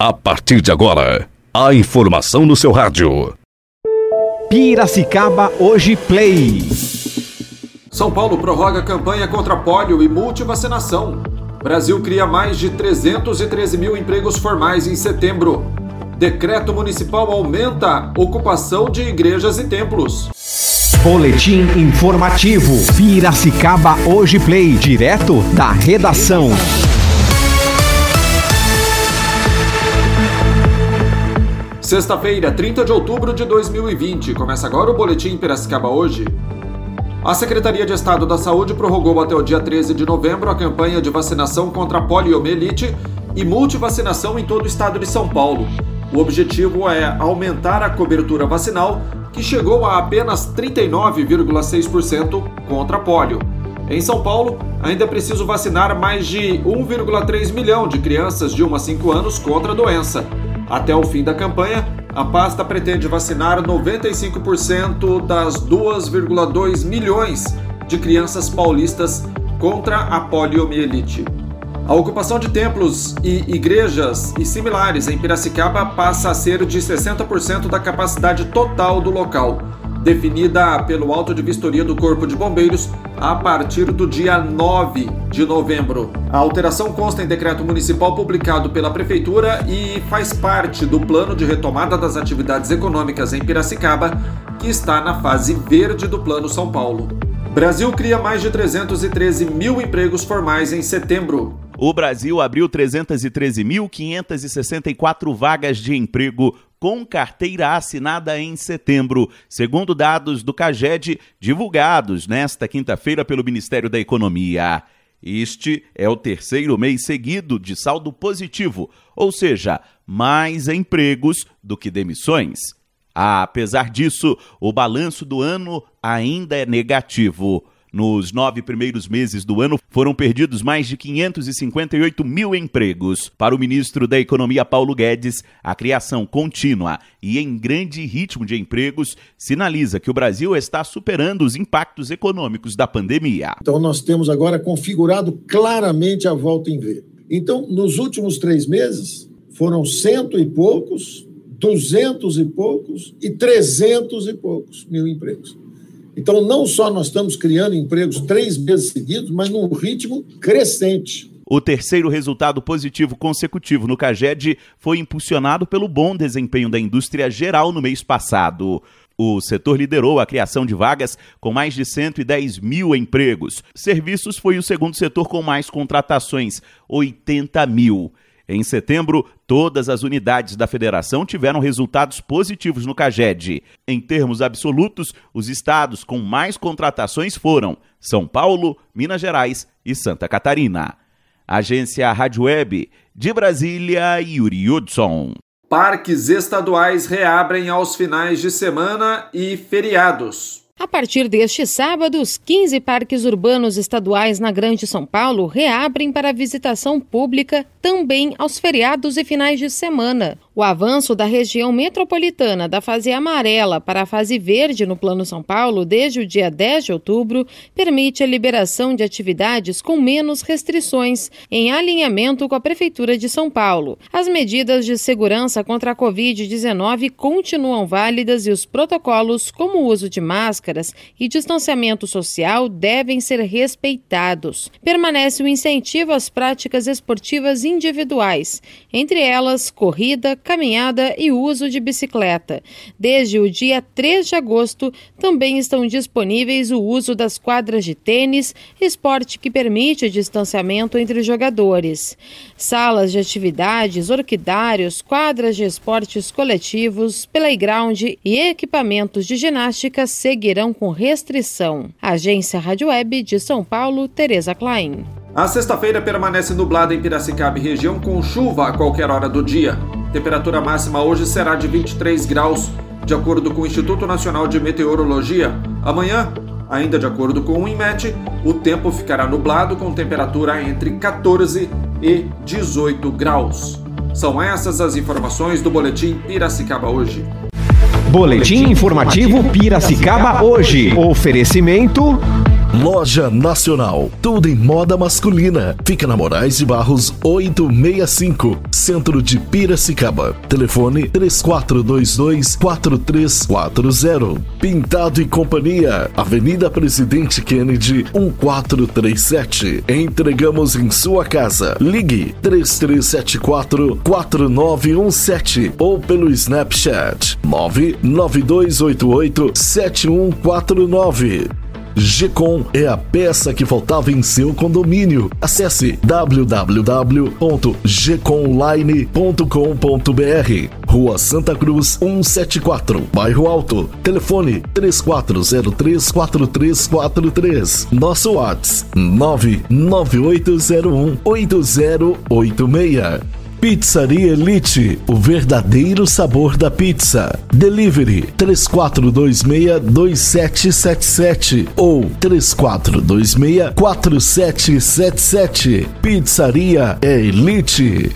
A partir de agora, a informação no seu rádio. Piracicaba Hoje Play. São Paulo prorroga campanha contra pólio e multivacinação. Brasil cria mais de 313 mil empregos formais em setembro. Decreto municipal aumenta ocupação de igrejas e templos. Boletim informativo. Piracicaba Hoje Play. Direto da redação. Sexta-feira, 30 de outubro de 2020. Começa agora o Boletim Piracicaba Hoje. A Secretaria de Estado da Saúde prorrogou até o dia 13 de novembro a campanha de vacinação contra poliomielite e multivacinação em todo o estado de São Paulo. O objetivo é aumentar a cobertura vacinal, que chegou a apenas 39,6% contra polio. Em São Paulo, ainda é preciso vacinar mais de 1,3 milhão de crianças de 1 a 5 anos contra a doença. Até o fim da campanha, a pasta pretende vacinar 95% das 2,2 milhões de crianças paulistas contra a poliomielite. A ocupação de templos e igrejas e similares em Piracicaba passa a ser de 60% da capacidade total do local definida pelo Auto de Vistoria do Corpo de Bombeiros a partir do dia 9 de novembro. A alteração consta em decreto municipal publicado pela Prefeitura e faz parte do plano de retomada das atividades econômicas em Piracicaba, que está na fase verde do Plano São Paulo. Brasil cria mais de 313 mil empregos formais em setembro. O Brasil abriu 313.564 vagas de emprego com carteira assinada em setembro, segundo dados do CAGED divulgados nesta quinta-feira pelo Ministério da Economia. Este é o terceiro mês seguido de saldo positivo, ou seja, mais empregos do que demissões. Apesar disso, o balanço do ano ainda é negativo. Nos nove primeiros meses do ano, foram perdidos mais de 558 mil empregos. Para o ministro da Economia, Paulo Guedes, a criação contínua e em grande ritmo de empregos sinaliza que o Brasil está superando os impactos econômicos da pandemia. Então, nós temos agora configurado claramente a volta em V. Então, nos últimos três meses, foram cento e poucos, duzentos e poucos e trezentos e poucos mil empregos. Então, não só nós estamos criando empregos três meses seguidos, mas num ritmo crescente. O terceiro resultado positivo consecutivo no CAGED foi impulsionado pelo bom desempenho da indústria geral no mês passado. O setor liderou a criação de vagas com mais de 110 mil empregos. Serviços foi o segundo setor com mais contratações, 80 mil. Em setembro, todas as unidades da federação tiveram resultados positivos no CAGED. Em termos absolutos, os estados com mais contratações foram São Paulo, Minas Gerais e Santa Catarina. Agência Rádio Web, de Brasília, Yuri Hudson. Parques estaduais reabrem aos finais de semana e feriados. A partir deste sábado, os 15 parques urbanos estaduais na Grande São Paulo reabrem para visitação pública também aos feriados e finais de semana. O avanço da região metropolitana da fase amarela para a fase verde no Plano São Paulo desde o dia 10 de outubro permite a liberação de atividades com menos restrições, em alinhamento com a Prefeitura de São Paulo. As medidas de segurança contra a Covid-19 continuam válidas e os protocolos, como o uso de máscaras e distanciamento social, devem ser respeitados. Permanece o incentivo às práticas esportivas individuais, entre elas corrida, caminhada e uso de bicicleta. Desde o dia 3 de agosto, também estão disponíveis o uso das quadras de tênis, esporte que permite distanciamento entre jogadores. Salas de atividades, orquidários, quadras de esportes coletivos, playground e equipamentos de ginástica seguirão com restrição. Agência Rádio Web de São Paulo, Tereza Klein. A sexta-feira permanece nublada em Piracicaba e região com chuva a qualquer hora do dia. Temperatura máxima hoje será de 23 graus, de acordo com o Instituto Nacional de Meteorologia. Amanhã, ainda de acordo com o INMET, o tempo ficará nublado com temperatura entre 14 e 18 graus. São essas as informações do Boletim Piracicaba hoje. Boletim informativo Piracicaba hoje. Oferecimento Loja Nacional, tudo em moda masculina. Fica na Moraes de Barros 865, centro de Piracicaba. Telefone 3422-4340. Pintado e Companhia, Avenida Presidente Kennedy 1437. Entregamos em sua casa. Ligue 3374-4917 ou pelo Snapchat 99288 7149. Gcom é a peça que faltava em seu condomínio. Acesse www.gconline.com.br. Rua Santa Cruz 174, Bairro Alto. Telefone 34034343. Nosso WhatsApp 99801 8086. Pizzaria Elite, o verdadeiro sabor da pizza. Delivery 3426-2777 ou 3426-4777. Pizzaria é Elite.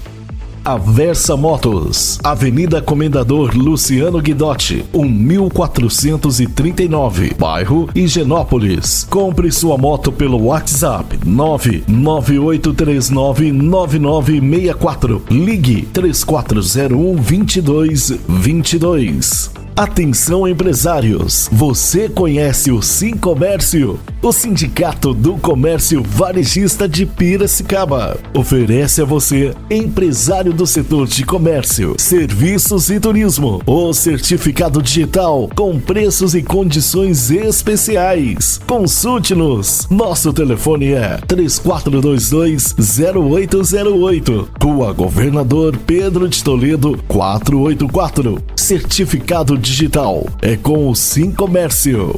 Aversa Motos, Avenida Comendador Luciano Guidotti, 1439, bairro Higienópolis. Compre sua moto pelo WhatsApp 998399964. Ligue 3401 2222. Atenção empresários, você conhece o Sim Comércio? O Sindicato do Comércio Varejista de Piracicaba oferece a você, empresário do setor de comércio, serviços e turismo, o certificado digital com preços e condições especiais. Consulte-nos. Nosso telefone é 3422-0808. Rua Governador Pedro de Toledo 484. Certificado digital é com o Sim Comércio.